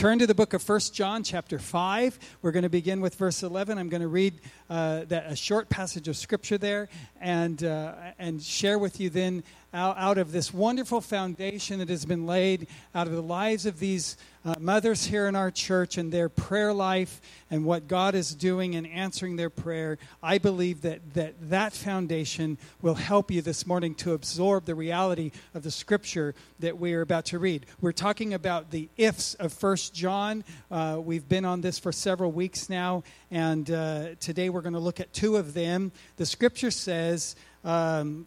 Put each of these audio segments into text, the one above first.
turn to the book of First John, chapter 5. We're going to begin with verse 11. I'm going to read uh, that, a short passage of scripture there and, uh, and share with you then out, out, of this wonderful foundation that has been laid out of the lives of these uh, mothers here in our church and their prayer life and what God is doing in answering their prayer. I believe that that, that foundation will help you this morning to absorb the reality of the scripture that we are about to read. We're talking about the ifs of First John. Uh, we've been on this for several weeks now, and uh, today we're going to look at two of them. The scripture says, um,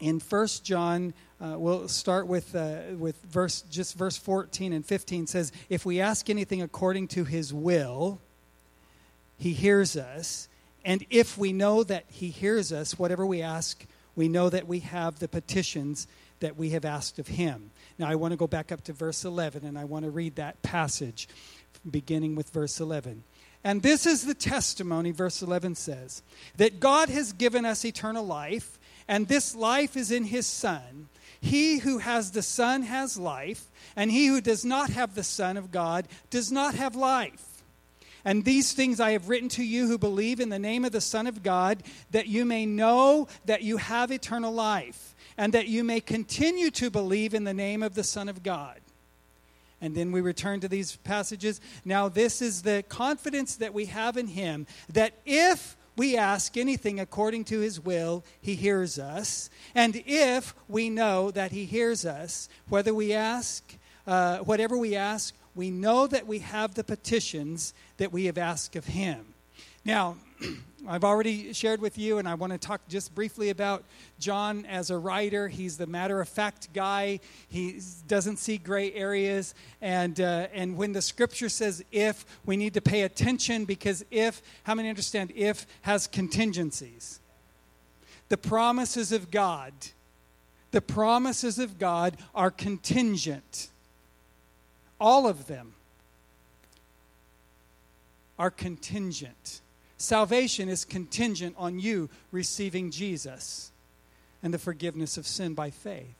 in First John, uh, we'll start with, uh, with verse, just verse 14 and 15 says, If we ask anything according to his will, he hears us. And if we know that he hears us, whatever we ask, we know that we have the petitions that we have asked of him. Now, I want to go back up to verse 11, and I want to read that passage beginning with verse 11. And this is the testimony, verse 11 says, that God has given us eternal life and this life is in his Son. He who has the Son has life, and he who does not have the Son of God does not have life. And these things I have written to you who believe in the name of the Son of God, that you may know that you have eternal life, and that you may continue to believe in the name of the Son of God. And then we return to these passages. Now, this is the confidence that we have in Him that if we ask anything according to his will, he hears us. And if we know that he hears us, whether we ask, uh, whatever we ask, we know that we have the petitions that we have asked of him. Now, I've already shared with you, and I want to talk just briefly about John as a writer. He's the matter of fact guy. He doesn't see gray areas. And, uh, and when the scripture says if, we need to pay attention because if, how many understand if has contingencies? The promises of God, the promises of God are contingent. All of them are contingent. Salvation is contingent on you receiving Jesus and the forgiveness of sin by faith.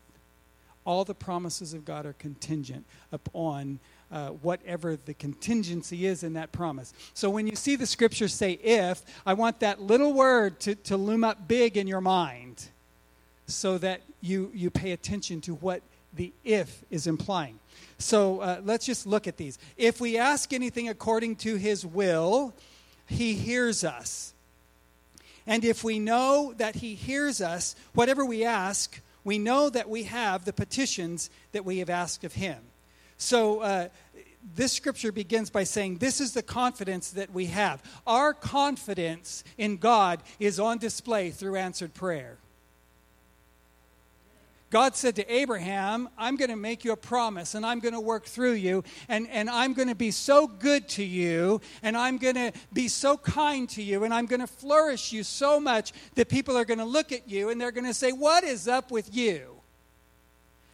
All the promises of God are contingent upon uh, whatever the contingency is in that promise. So when you see the scripture say if, I want that little word to, to loom up big in your mind so that you, you pay attention to what the if is implying. So uh, let's just look at these. If we ask anything according to his will, he hears us. And if we know that He hears us, whatever we ask, we know that we have the petitions that we have asked of Him. So, uh, this scripture begins by saying, This is the confidence that we have. Our confidence in God is on display through answered prayer. God said to Abraham, I'm going to make you a promise and I'm going to work through you and, and I'm going to be so good to you and I'm going to be so kind to you and I'm going to flourish you so much that people are going to look at you and they're going to say, What is up with you?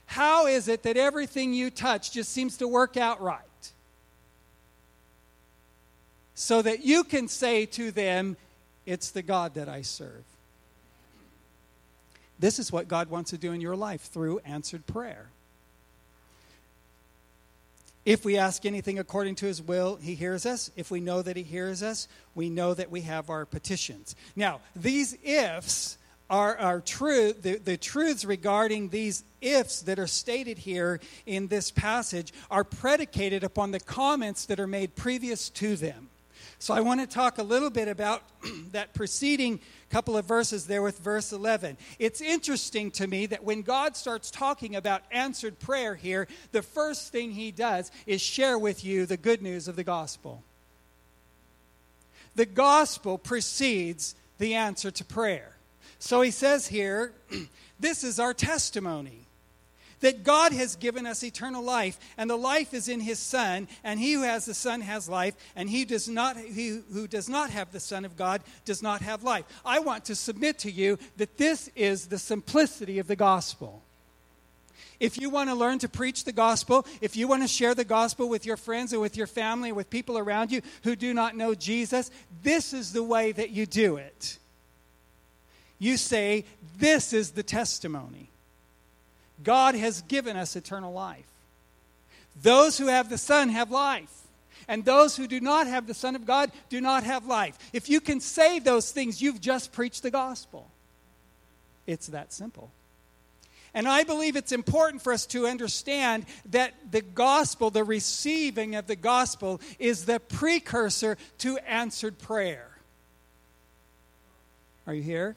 How is it that everything you touch just seems to work out right? So that you can say to them, It's the God that I serve. This is what God wants to do in your life through answered prayer. If we ask anything according to his will, he hears us. If we know that he hears us, we know that we have our petitions. Now, these ifs are, are true, the, the truths regarding these ifs that are stated here in this passage are predicated upon the comments that are made previous to them. So I want to talk a little bit about that preceding couple of verses there with verse 11. It's interesting to me that when God starts talking about answered prayer here, the first thing he does is share with you the good news of the gospel. The gospel precedes the answer to prayer. So he says here, this is our testimony that God has given us eternal life, and the life is in his Son, and he who has the Son has life, and he does not he who does not have the Son of God does not have life. I want to submit to you that this is the simplicity of the gospel. If you want to learn to preach the gospel, if you want to share the gospel with your friends or with your family, with people around you who do not know Jesus, this is the way that you do it. You say, This is the testimony. God has given us eternal life. Those who have the Son have life. And those who do not have the Son of God do not have life. If you can say those things, you've just preached the gospel. It's that simple. And I believe it's important for us to understand that the gospel, the receiving of the gospel, is the precursor to answered prayer. Are you here?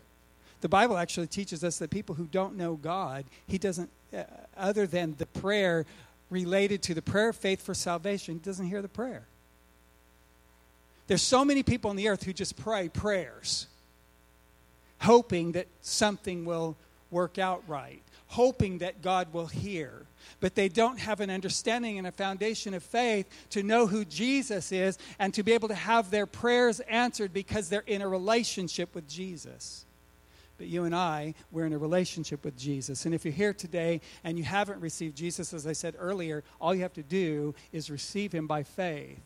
The Bible actually teaches us that people who don't know God, He doesn't, uh, other than the prayer related to the prayer of faith for salvation, doesn't hear the prayer. There's so many people on the earth who just pray prayers, hoping that something will work out right hoping that God will hear. But they don't have an understanding and a foundation of faith to know who Jesus is and to be able to have their prayers answered because they're in a relationship with Jesus. But you and I, we're in a relationship with Jesus. And if you're here today and you haven't received Jesus, as I said earlier, all you have to do is receive him by faith.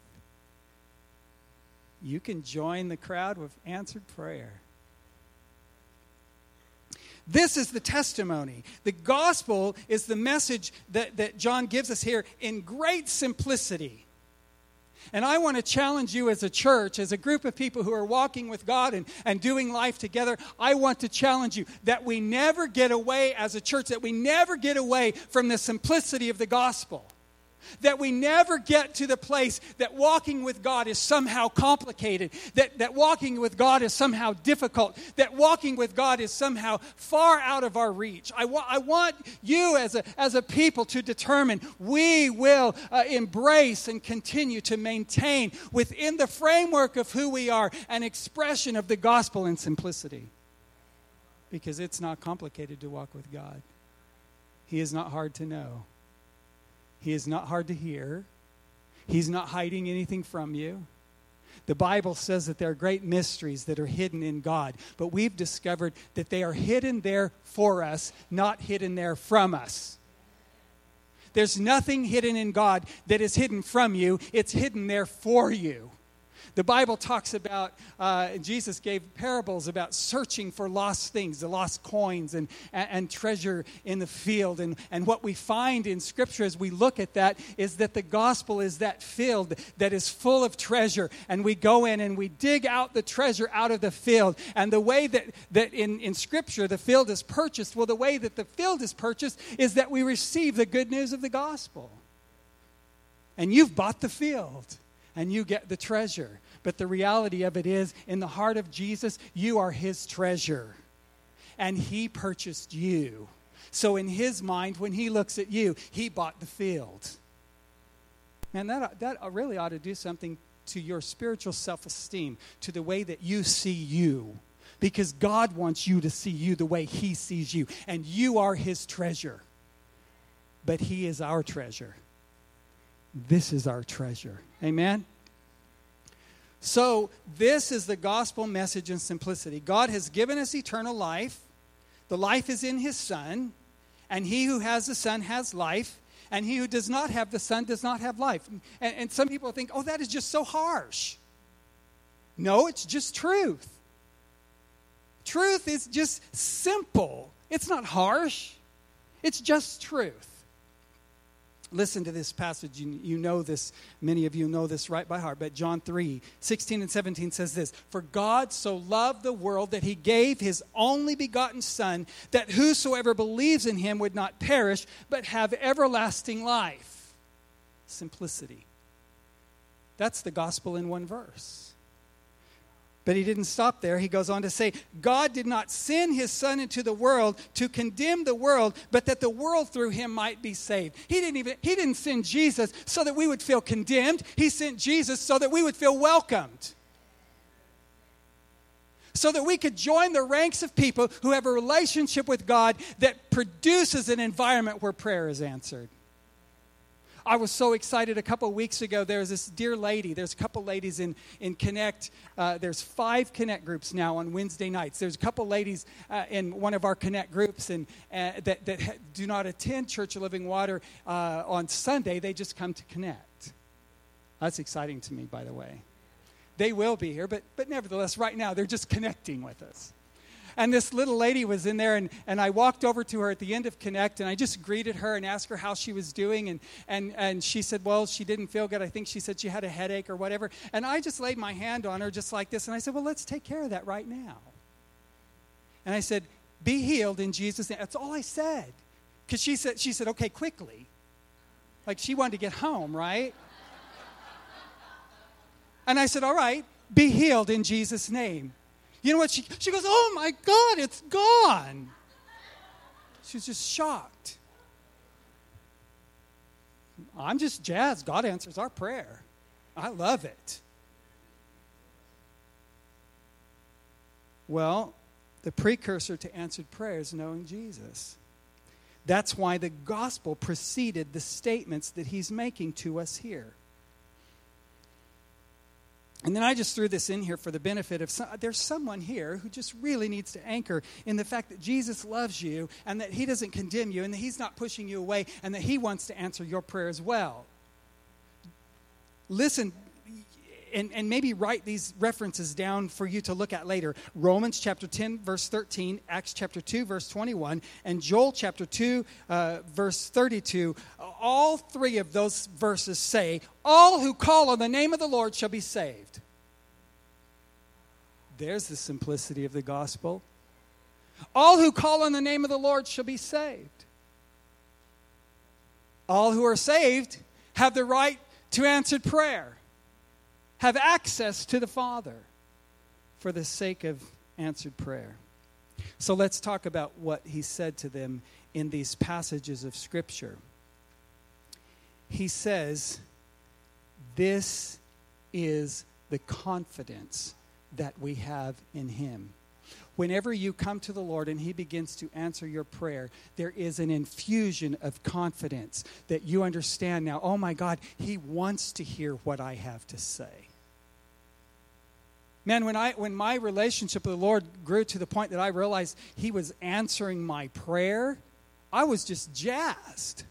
You can join the crowd with answered prayer. This is the testimony. The gospel is the message that, that John gives us here in great simplicity. And I want to challenge you as a church, as a group of people who are walking with God and, and doing life together. I want to challenge you that we never get away as a church, that we never get away from the simplicity of the gospel. That we never get to the place that walking with God is somehow complicated, that, that walking with God is somehow difficult, that walking with God is somehow far out of our reach. I, wa- I want you as a, as a people to determine we will uh, embrace and continue to maintain within the framework of who we are an expression of the gospel in simplicity. Because it's not complicated to walk with God, He is not hard to know. He is not hard to hear. He's not hiding anything from you. The Bible says that there are great mysteries that are hidden in God, but we've discovered that they are hidden there for us, not hidden there from us. There's nothing hidden in God that is hidden from you, it's hidden there for you. The Bible talks about, uh, Jesus gave parables about searching for lost things, the lost coins and, and, and treasure in the field. And, and what we find in Scripture as we look at that is that the gospel is that field that is full of treasure. And we go in and we dig out the treasure out of the field. And the way that, that in, in Scripture the field is purchased, well, the way that the field is purchased is that we receive the good news of the gospel. And you've bought the field and you get the treasure. But the reality of it is, in the heart of Jesus, you are his treasure. And he purchased you. So, in his mind, when he looks at you, he bought the field. Man, that, that really ought to do something to your spiritual self esteem, to the way that you see you. Because God wants you to see you the way he sees you. And you are his treasure. But he is our treasure. This is our treasure. Amen? So, this is the gospel message in simplicity. God has given us eternal life. The life is in his Son, and he who has the Son has life, and he who does not have the Son does not have life. And, and some people think, oh, that is just so harsh. No, it's just truth. Truth is just simple, it's not harsh, it's just truth. Listen to this passage. You, you, know this, many of you know this right by heart, but John 3 16 and 17 says this For God so loved the world that he gave his only begotten Son, that whosoever believes in him would not perish, but have everlasting life. Simplicity. That's the gospel in one verse. But he didn't stop there. He goes on to say, God did not send his son into the world to condemn the world, but that the world through him might be saved. He didn't even he didn't send Jesus so that we would feel condemned. He sent Jesus so that we would feel welcomed. So that we could join the ranks of people who have a relationship with God that produces an environment where prayer is answered. I was so excited a couple weeks ago. There's this dear lady. There's a couple ladies in, in Connect. Uh, there's five Connect groups now on Wednesday nights. There's a couple ladies uh, in one of our Connect groups and, uh, that, that ha- do not attend Church of Living Water uh, on Sunday. They just come to Connect. That's exciting to me, by the way. They will be here, but, but nevertheless, right now, they're just connecting with us. And this little lady was in there, and, and I walked over to her at the end of Connect, and I just greeted her and asked her how she was doing. And, and, and she said, Well, she didn't feel good. I think she said she had a headache or whatever. And I just laid my hand on her just like this, and I said, Well, let's take care of that right now. And I said, Be healed in Jesus' name. That's all I said. Because she said, she said, Okay, quickly. Like she wanted to get home, right? And I said, All right, be healed in Jesus' name. You know what? She, she goes, Oh my God, it's gone. She was just shocked. I'm just jazzed. God answers our prayer. I love it. Well, the precursor to answered prayer is knowing Jesus. That's why the gospel preceded the statements that he's making to us here. And then I just threw this in here for the benefit of some, there's someone here who just really needs to anchor in the fact that Jesus loves you and that he doesn't condemn you and that he's not pushing you away and that he wants to answer your prayer as well. Listen, and, and maybe write these references down for you to look at later Romans chapter 10, verse 13, Acts chapter 2, verse 21, and Joel chapter 2, uh, verse 32. All three of those verses say, All who call on the name of the Lord shall be saved. There's the simplicity of the gospel. All who call on the name of the Lord shall be saved. All who are saved have the right to answered prayer have access to the Father for the sake of answered prayer. So let's talk about what he said to them in these passages of Scripture. He says, This is the confidence that we have in him whenever you come to the Lord and He begins to answer your prayer, there is an infusion of confidence that you understand now, oh my God, He wants to hear what I have to say. Man, when, I, when my relationship with the Lord grew to the point that I realized He was answering my prayer, I was just jazzed.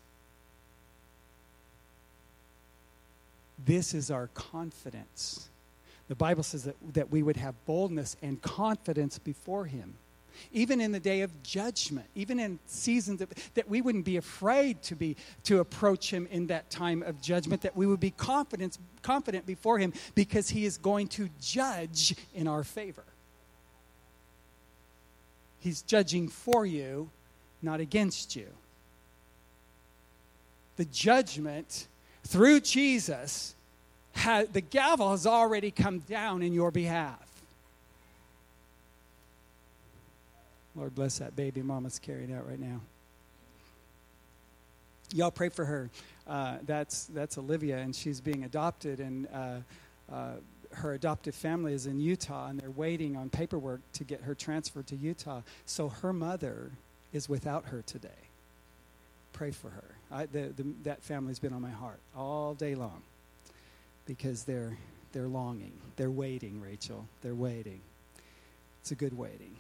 This is our confidence the Bible says that, that we would have boldness and confidence before Him. Even in the day of judgment, even in seasons of, that we wouldn't be afraid to be to approach Him in that time of judgment, that we would be confident, confident before Him because He is going to judge in our favor. He's judging for you, not against you. The judgment through Jesus the gavel has already come down in your behalf. Lord bless that baby mama's carrying out right now. Y'all pray for her. Uh, that's that's Olivia, and she's being adopted, and uh, uh, her adoptive family is in Utah, and they're waiting on paperwork to get her transferred to Utah. So her mother is without her today. Pray for her. I, the, the, that family's been on my heart all day long because they're they're longing. They're waiting, Rachel. They're waiting. It's a good waiting.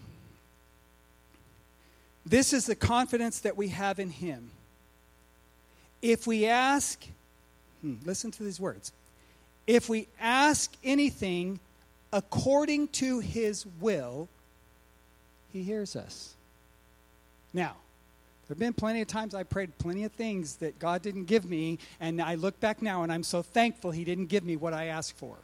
This is the confidence that we have in him. If we ask, hmm, listen to these words. If we ask anything according to his will, he hears us. Now, there have been plenty of times I prayed plenty of things that God didn't give me, and I look back now and I'm so thankful He didn't give me what I asked for.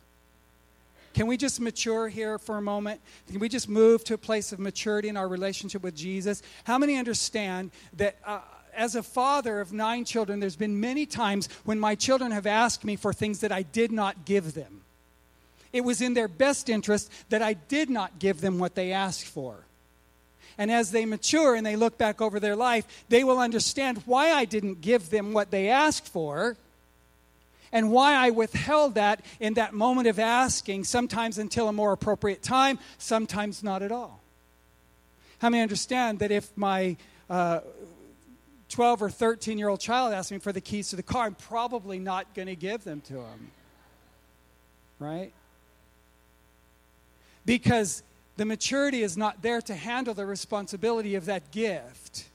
Can we just mature here for a moment? Can we just move to a place of maturity in our relationship with Jesus? How many understand that? Uh, as a father of nine children, there's been many times when my children have asked me for things that I did not give them. It was in their best interest that I did not give them what they asked for. And as they mature and they look back over their life, they will understand why I didn't give them what they asked for and why I withheld that in that moment of asking, sometimes until a more appropriate time, sometimes not at all. How many understand that if my uh, 12 or 13 year old child asks me for the keys to the car, I'm probably not going to give them to him? Right? Because the maturity is not there to handle the responsibility of that gift.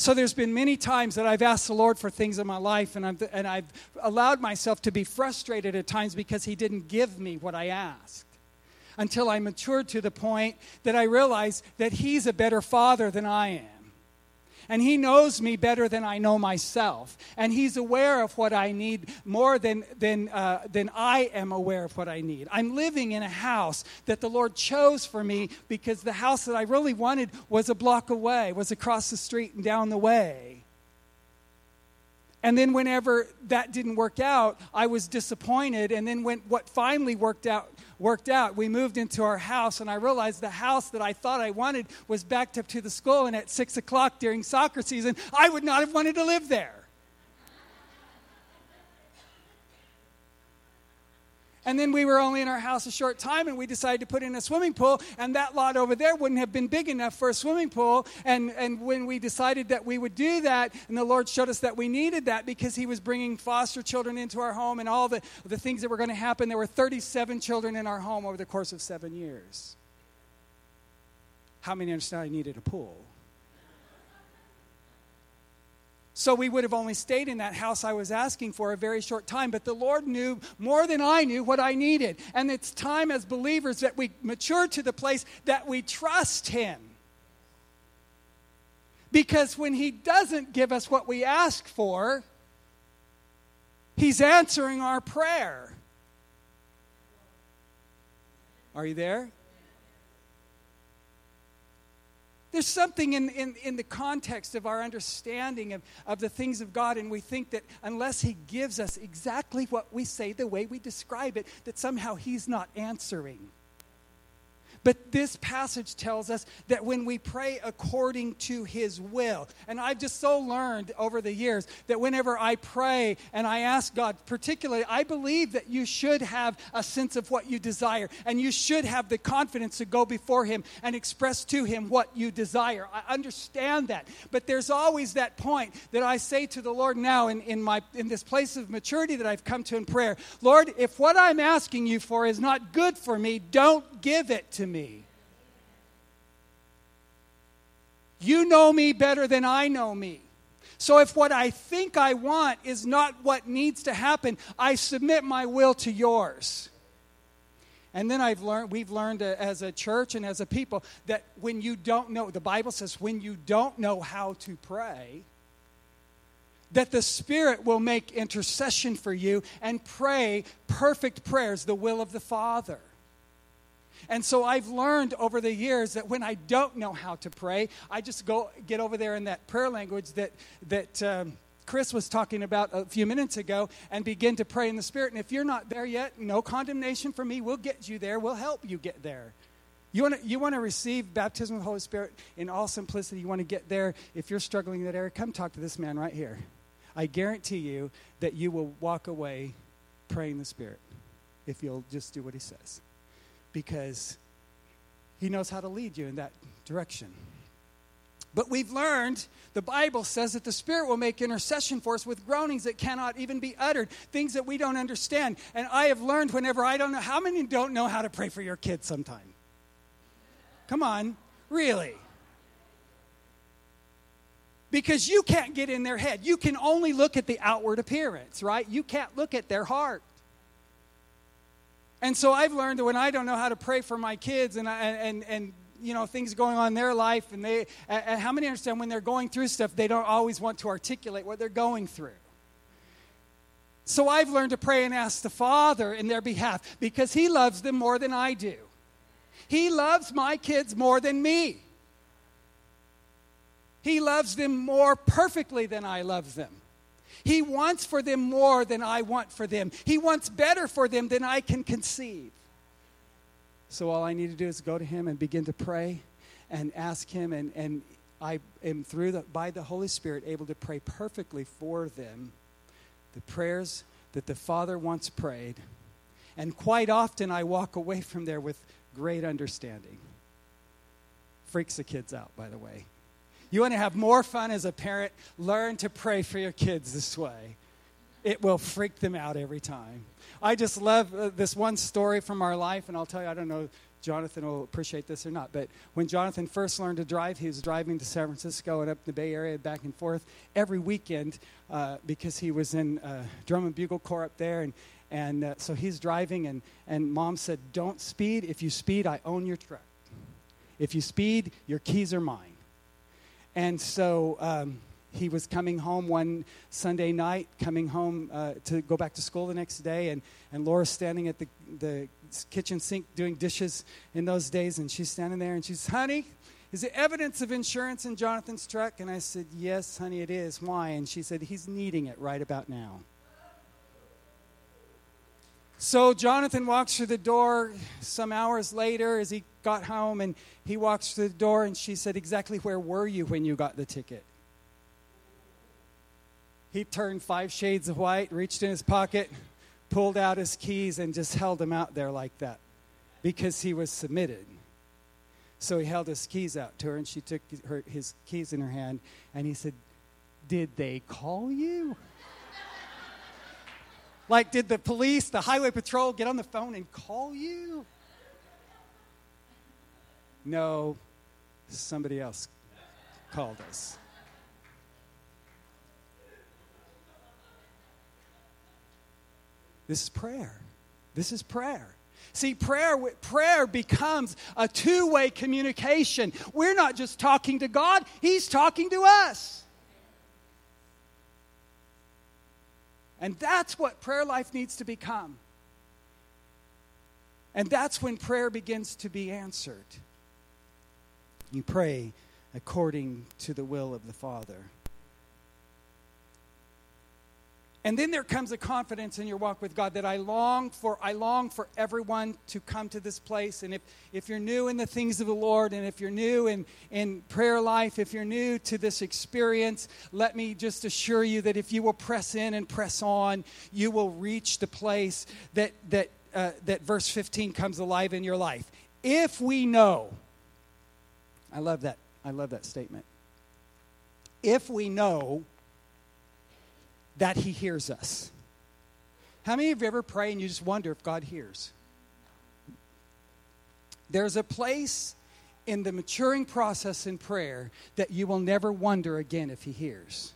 So there's been many times that I've asked the Lord for things in my life, and I've, and I've allowed myself to be frustrated at times because He didn't give me what I asked. until I matured to the point that I realized that He's a better Father than I am. And He knows me better than I know myself. And He's aware of what I need more than, than, uh, than I am aware of what I need. I'm living in a house that the Lord chose for me because the house that I really wanted was a block away, was across the street and down the way. And then, whenever that didn't work out, I was disappointed. And then, when what finally worked out, worked out, we moved into our house, and I realized the house that I thought I wanted was backed up to the school. And at six o'clock during soccer season, I would not have wanted to live there. And then we were only in our house a short time and we decided to put in a swimming pool. And that lot over there wouldn't have been big enough for a swimming pool. And, and when we decided that we would do that, and the Lord showed us that we needed that because He was bringing foster children into our home and all the, the things that were going to happen, there were 37 children in our home over the course of seven years. How many understand I needed a pool? So we would have only stayed in that house I was asking for a very short time. But the Lord knew more than I knew what I needed. And it's time as believers that we mature to the place that we trust Him. Because when He doesn't give us what we ask for, He's answering our prayer. Are you there? There's something in, in, in the context of our understanding of, of the things of God, and we think that unless He gives us exactly what we say, the way we describe it, that somehow He's not answering. But this passage tells us that when we pray according to his will, and I've just so learned over the years that whenever I pray and I ask God, particularly, I believe that you should have a sense of what you desire, and you should have the confidence to go before him and express to him what you desire. I understand that. But there's always that point that I say to the Lord now in, in, my, in this place of maturity that I've come to in prayer Lord, if what I'm asking you for is not good for me, don't give it to me. You know me better than I know me. So if what I think I want is not what needs to happen, I submit my will to yours. And then I've learned, we've learned uh, as a church and as a people that when you don't know, the Bible says, when you don't know how to pray, that the Spirit will make intercession for you and pray perfect prayers, the will of the Father. And so I've learned over the years that when I don't know how to pray, I just go get over there in that prayer language that that um, Chris was talking about a few minutes ago and begin to pray in the Spirit. And if you're not there yet, no condemnation for me. We'll get you there. We'll help you get there. You want to you want to receive baptism of the Holy Spirit in all simplicity. You want to get there. If you're struggling in that area, come talk to this man right here. I guarantee you that you will walk away praying the Spirit if you'll just do what he says because he knows how to lead you in that direction. But we've learned, the Bible says that the Spirit will make intercession for us with groanings that cannot even be uttered, things that we don't understand. And I have learned whenever I don't know, how many don't know how to pray for your kids sometime? Come on, really? Because you can't get in their head. You can only look at the outward appearance, right? You can't look at their heart. And so I've learned that when I don't know how to pray for my kids and, I, and, and you know things going on in their life and they and how many understand when they're going through stuff they don't always want to articulate what they're going through. So i've learned to pray and ask the father in their behalf because he loves them more than i do. He loves my kids more than me. He loves them more perfectly than i love them he wants for them more than I want for them. He wants better for them than I can conceive. So all I need to do is go to Him and begin to pray and ask Him, and, and I am through the, by the Holy Spirit able to pray perfectly for them the prayers that the Father once prayed. And quite often I walk away from there with great understanding. Freaks the kids out, by the way. You want to have more fun as a parent? Learn to pray for your kids this way. It will freak them out every time. I just love uh, this one story from our life, and I'll tell you, I don't know Jonathan will appreciate this or not, but when Jonathan first learned to drive, he was driving to San Francisco and up in the Bay Area back and forth every weekend uh, because he was in uh, drum and bugle corps up there. And, And uh, so he's driving, and, and mom said, Don't speed. If you speed, I own your truck. If you speed, your keys are mine. And so um, he was coming home one Sunday night, coming home uh, to go back to school the next day, and, and Laura's standing at the, the kitchen sink doing dishes in those days, and she's standing there and she's, Honey, is it evidence of insurance in Jonathan's truck? And I said, Yes, honey, it is. Why? And she said, He's needing it right about now. So Jonathan walks through the door some hours later as he got home, and he walks through the door, and she said, Exactly where were you when you got the ticket? He turned five shades of white, reached in his pocket, pulled out his keys, and just held them out there like that because he was submitted. So he held his keys out to her, and she took her, his keys in her hand, and he said, Did they call you? Like, did the police, the highway patrol get on the phone and call you? No, somebody else called us. This is prayer. This is prayer. See, prayer, prayer becomes a two way communication. We're not just talking to God, He's talking to us. And that's what prayer life needs to become. And that's when prayer begins to be answered. You pray according to the will of the Father. And then there comes a confidence in your walk with God that I long for. I long for everyone to come to this place. And if, if you're new in the things of the Lord, and if you're new in, in prayer life, if you're new to this experience, let me just assure you that if you will press in and press on, you will reach the place that, that, uh, that verse 15 comes alive in your life. If we know, I love that. I love that statement. If we know that He hears us. How many of you ever pray and you just wonder if God hears? There's a place in the maturing process in prayer that you will never wonder again if He hears.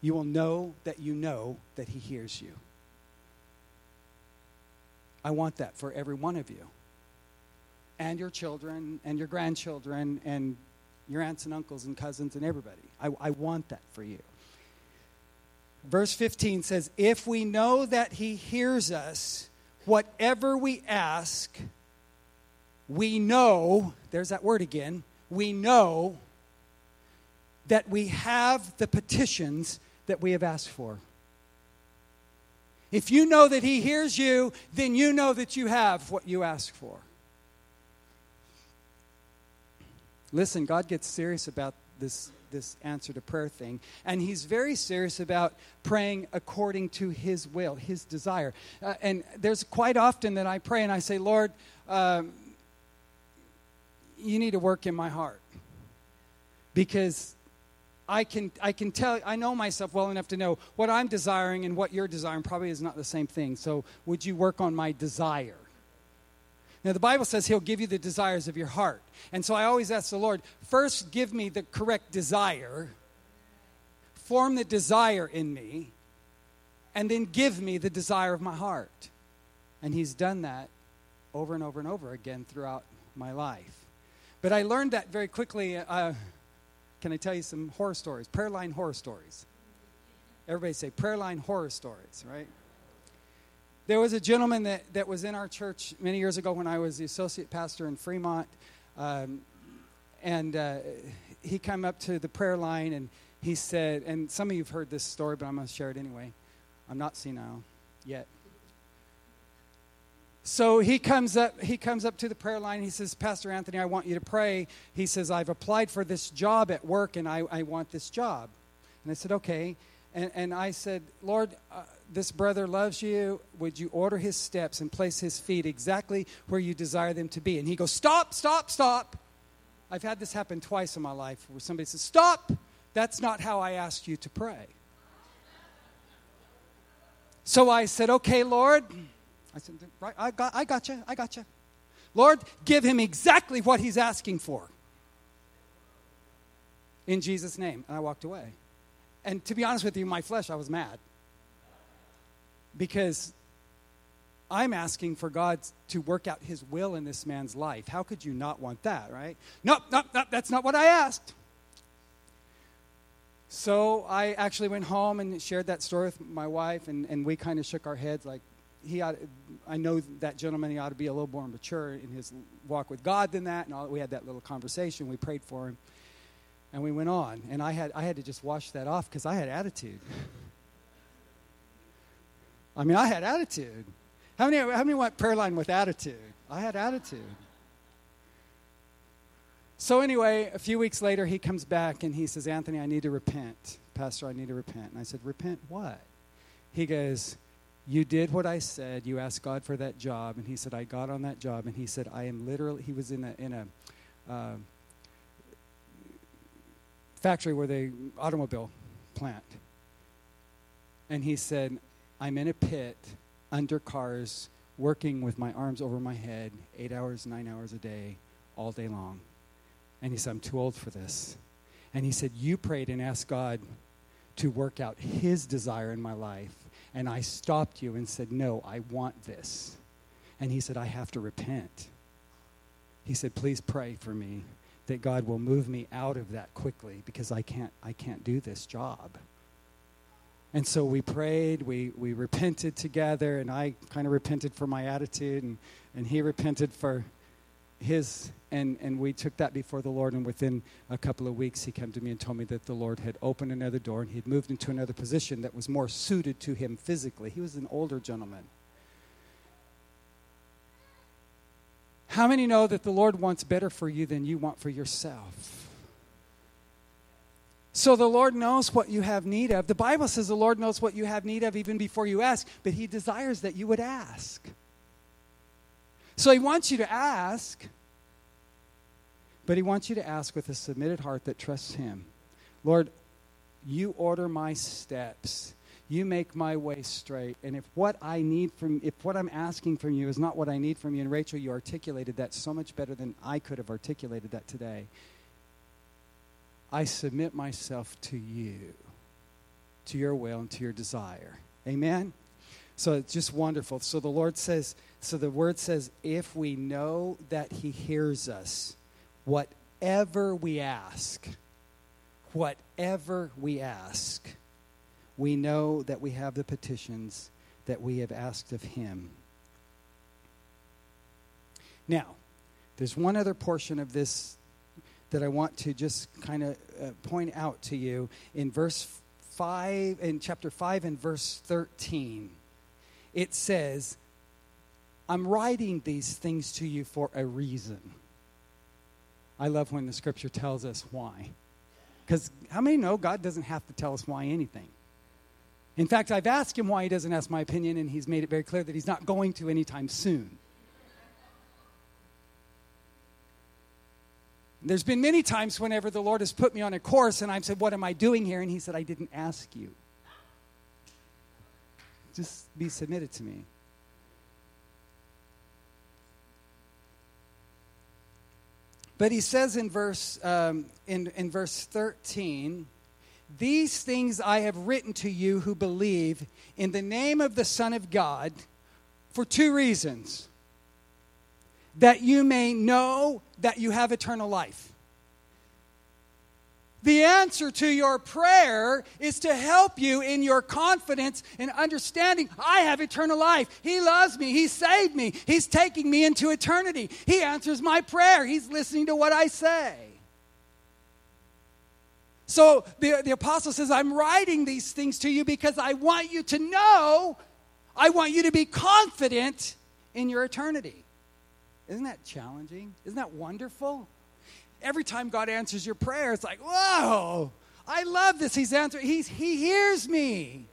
You will know that you know that He hears you. I want that for every one of you, and your children, and your grandchildren, and your aunts and uncles and cousins, and everybody. I, I want that for you. Verse 15 says, If we know that he hears us, whatever we ask, we know, there's that word again, we know that we have the petitions that we have asked for. If you know that He hears you, then you know that you have what you ask for. Listen, God gets serious about this this answer to prayer thing. And he's very serious about praying according to his will, his desire. Uh, and there's quite often that I pray and I say, Lord, um, you need to work in my heart. Because I can, I can tell, I know myself well enough to know what I'm desiring and what you're desiring probably is not the same thing. So would you work on my desire? Now, the Bible says He'll give you the desires of your heart. And so I always ask the Lord, first give me the correct desire, form the desire in me, and then give me the desire of my heart. And He's done that over and over and over again throughout my life. But I learned that very quickly. Uh, can I tell you some horror stories? Prayer line horror stories. Everybody say prayer line horror stories, right? There was a gentleman that, that was in our church many years ago when I was the associate pastor in Fremont. Um, and uh, he came up to the prayer line and he said, and some of you have heard this story, but I'm going to share it anyway. I'm not senile yet. So he comes up he comes up to the prayer line. He says, Pastor Anthony, I want you to pray. He says, I've applied for this job at work and I, I want this job. And I said, okay. And, and I said, Lord, uh, this brother loves you. Would you order his steps and place his feet exactly where you desire them to be? And he goes, Stop, stop, stop. I've had this happen twice in my life where somebody says, Stop. That's not how I asked you to pray. So I said, Okay, Lord. I said, Right, I got, I got you. I got you. Lord, give him exactly what he's asking for. In Jesus' name. And I walked away. And to be honest with you, my flesh, I was mad because I'm asking for God to work out his will in this man's life. How could you not want that, right? Nope, nope, nope, that's not what I asked. So I actually went home and shared that story with my wife, and, and we kind of shook our heads like, he ought, I know that gentleman, he ought to be a little more mature in his walk with God than that. And all, we had that little conversation. We prayed for him, and we went on. And I had, I had to just wash that off because I had attitude. I mean, I had attitude. How many, how many want prayer line with attitude? I had attitude. So, anyway, a few weeks later, he comes back and he says, Anthony, I need to repent. Pastor, I need to repent. And I said, Repent what? He goes, You did what I said. You asked God for that job. And he said, I got on that job. And he said, I am literally, he was in a, in a uh, factory where they, automobile plant. And he said, I'm in a pit under cars, working with my arms over my head, eight hours, nine hours a day, all day long. And he said, I'm too old for this. And he said, You prayed and asked God to work out his desire in my life. And I stopped you and said, No, I want this. And he said, I have to repent. He said, Please pray for me that God will move me out of that quickly because I can't, I can't do this job. And so we prayed, we, we repented together, and I kind of repented for my attitude, and, and he repented for his, and, and we took that before the Lord. And within a couple of weeks, he came to me and told me that the Lord had opened another door and he'd moved into another position that was more suited to him physically. He was an older gentleman. How many know that the Lord wants better for you than you want for yourself? So the Lord knows what you have need of. The Bible says the Lord knows what you have need of even before you ask, but He desires that you would ask. So He wants you to ask, but He wants you to ask with a submitted heart that trusts Him. Lord, you order my steps. You make my way straight. And if what I need from if what I'm asking from you is not what I need from you, and Rachel, you articulated that so much better than I could have articulated that today. I submit myself to you, to your will and to your desire. Amen? So it's just wonderful. So the Lord says, so the word says, if we know that He hears us, whatever we ask, whatever we ask, we know that we have the petitions that we have asked of Him. Now, there's one other portion of this that I want to just kind of uh, point out to you in verse 5, in chapter 5 and verse 13. It says, I'm writing these things to you for a reason. I love when the scripture tells us why. Because how many know God doesn't have to tell us why anything? In fact, I've asked him why he doesn't ask my opinion, and he's made it very clear that he's not going to anytime soon. There's been many times whenever the Lord has put me on a course and I've said, What am I doing here? And He said, I didn't ask you. Just be submitted to me. But he says in verse, um, in, in verse 13, These things I have written to you who believe in the name of the Son of God for two reasons that you may know that you have eternal life. The answer to your prayer is to help you in your confidence and understanding I have eternal life. He loves me. He saved me. He's taking me into eternity. He answers my prayer. He's listening to what I say. So the, the apostle says, I'm writing these things to you because I want you to know, I want you to be confident in your eternity. Isn't that challenging? Isn't that wonderful? Every time God answers your prayer, it's like, whoa, I love this. He's answering, he's, He hears me.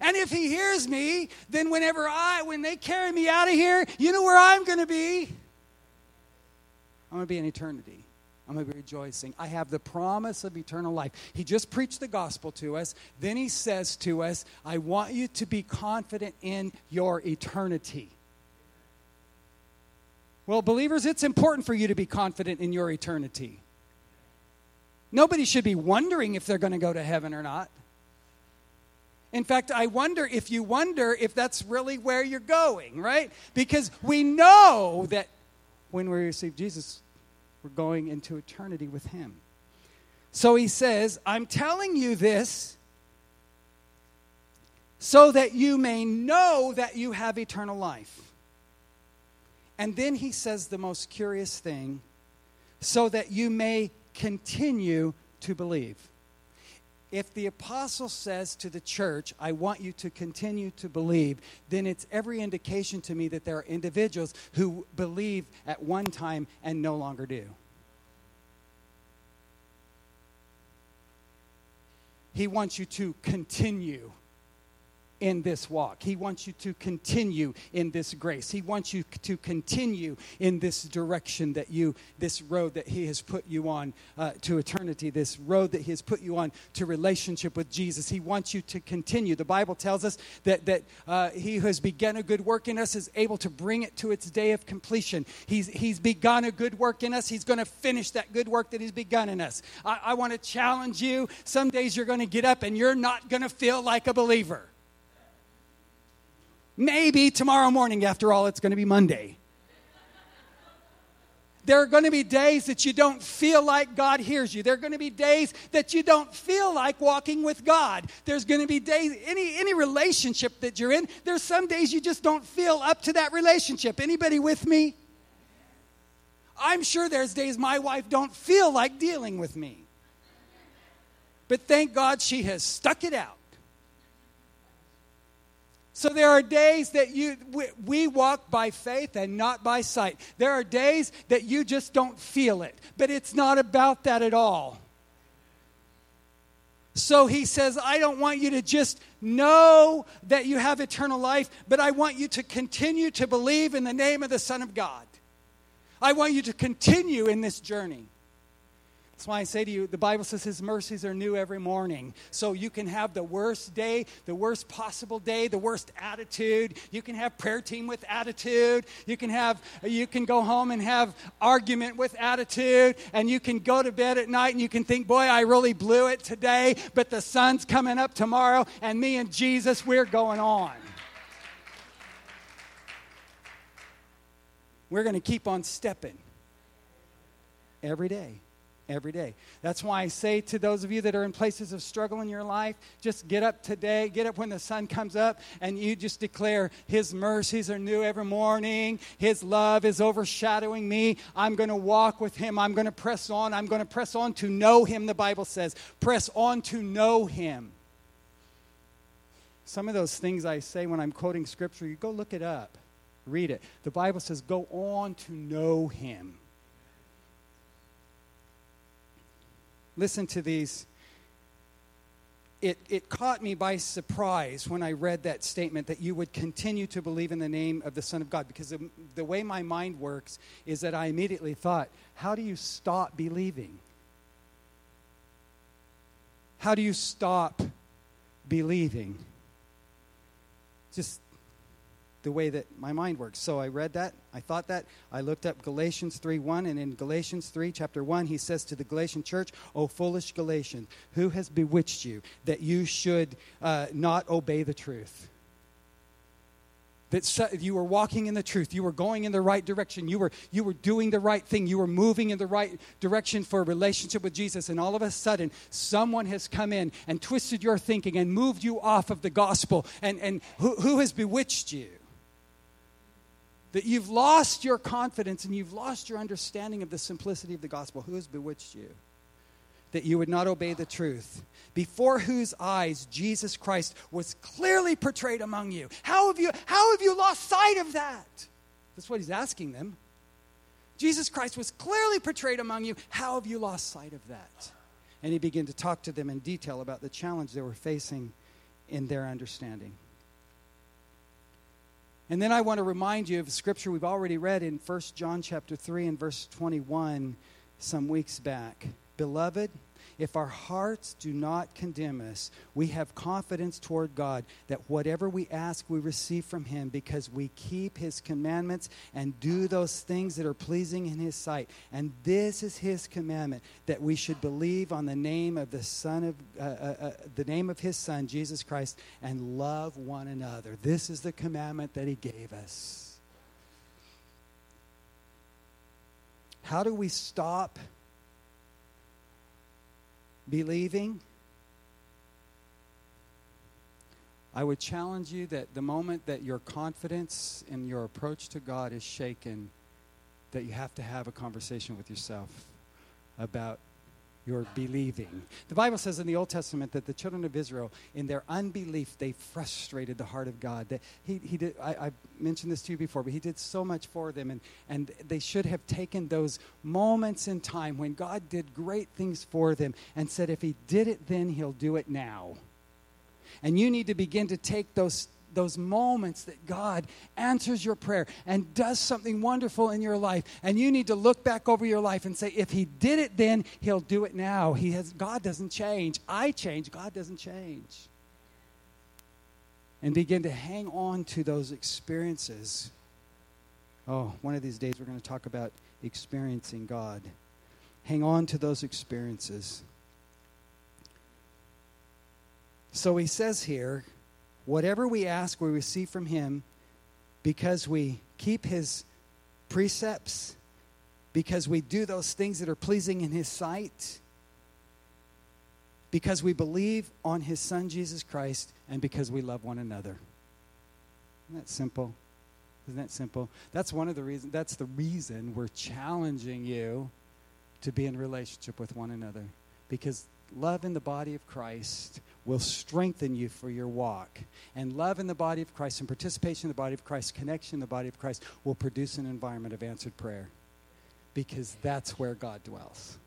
And if He hears me, then whenever I, when they carry me out of here, you know where I'm going to be? I'm going to be in eternity. I'm going to be rejoicing. I have the promise of eternal life. He just preached the gospel to us. Then he says to us, I want you to be confident in your eternity. Well, believers, it's important for you to be confident in your eternity. Nobody should be wondering if they're going to go to heaven or not. In fact, I wonder if you wonder if that's really where you're going, right? Because we know that when we receive Jesus, we're going into eternity with Him. So he says, I'm telling you this so that you may know that you have eternal life. And then he says the most curious thing so that you may continue to believe. If the apostle says to the church, I want you to continue to believe, then it's every indication to me that there are individuals who believe at one time and no longer do. He wants you to continue in this walk. He wants you to continue in this grace. He wants you to continue in this direction that you, this road that He has put you on uh, to eternity, this road that He has put you on to relationship with Jesus. He wants you to continue. The Bible tells us that, that uh, He who has begun a good work in us is able to bring it to its day of completion. He's, he's begun a good work in us. He's going to finish that good work that He's begun in us. I, I want to challenge you. Some days you're going to get up and you're not going to feel like a believer. Maybe tomorrow morning, after all, it's going to be Monday. There are going to be days that you don't feel like God hears you. There are going to be days that you don't feel like walking with God. There's going to be days, any, any relationship that you're in, there's some days you just don't feel up to that relationship. Anybody with me? I'm sure there's days my wife don't feel like dealing with me. But thank God she has stuck it out. So there are days that you we, we, walk by faith and not by sight. There are days that you just don't feel it, but it's not about that at all. So he says, I don't want you to just know that you have eternal life, but I want you to continue to believe in the name of the Son of God. I want you to continue in this journey. That's why I say to you, the Bible says His mercies are new every morning. So you can have the worst day, the worst possible day, the worst attitude. You can have prayer team with attitude. You can have, you can go home and have argument with attitude. And you can go to bed at night and you can think, boy, I really blew it today. But the sun's coming up tomorrow, and me and Jesus, we're going on. We're going to keep on stepping every day every day. That's why I say to those of you that are in places of struggle in your life, just get up today, get up when the sun comes up, and you just declare, His mercies are new every morning. His love is overshadowing me. I'm going to walk with Him. I'm going to press on. I'm going to press on to know Him, the Bible says. Press on to know Him. Some of those things I say when I'm quoting Scripture, you go look it up, read it. The Bible says, go on to know Him. Listen to these. It, it caught me by surprise when I read that statement that you would continue to believe in the name of the Son of God. Because the, the way my mind works is that I immediately thought, how do you stop believing? How do you stop believing? Just the way that my mind works. So I read that, I thought that, I looked up Galatians 3 1, and in Galatians 3, chapter 1, he says to the Galatian church, O foolish Galatians, who has bewitched you that you should uh, not obey the truth? that you were walking in the truth you were going in the right direction you were you were doing the right thing you were moving in the right direction for a relationship with jesus and all of a sudden someone has come in and twisted your thinking and moved you off of the gospel and and who, who has bewitched you that you've lost your confidence and you've lost your understanding of the simplicity of the gospel. Who has bewitched you? That you would not obey the truth, before whose eyes Jesus Christ was clearly portrayed among you. How have you, how have you lost sight of that? That's what he's asking them. Jesus Christ was clearly portrayed among you. How have you lost sight of that? And he began to talk to them in detail about the challenge they were facing in their understanding. And then I want to remind you of a scripture we've already read in 1 John chapter 3 and verse 21 some weeks back. Beloved, if our hearts do not condemn us, we have confidence toward God that whatever we ask, we receive from Him because we keep His commandments and do those things that are pleasing in His sight. And this is His commandment that we should believe on the name of the Son of uh, uh, uh, the name of His Son, Jesus Christ, and love one another. This is the commandment that He gave us. How do we stop? Believing, I would challenge you that the moment that your confidence in your approach to God is shaken, that you have to have a conversation with yourself about your believing. The Bible says in the Old Testament that the children of Israel, in their unbelief, they frustrated the heart of God. That he, he did, I, I mentioned this to you before, but he did so much for them, and, and they should have taken those moments in time when God did great things for them and said, if he did it then, he'll do it now. And you need to begin to take those those moments that God answers your prayer and does something wonderful in your life. And you need to look back over your life and say, if He did it then, He'll do it now. He has, God doesn't change. I change. God doesn't change. And begin to hang on to those experiences. Oh, one of these days we're going to talk about experiencing God. Hang on to those experiences. So he says here, Whatever we ask, we receive from Him because we keep His precepts, because we do those things that are pleasing in His sight, because we believe on His Son, Jesus Christ, and because we love one another. Isn't that simple? Isn't that simple? That's one of the reasons, that's the reason we're challenging you to be in relationship with one another. Because love in the body of Christ will strengthen you for your walk. And love in the body of Christ and participation in the body of Christ, connection in the body of Christ will produce an environment of answered prayer because that's where God dwells.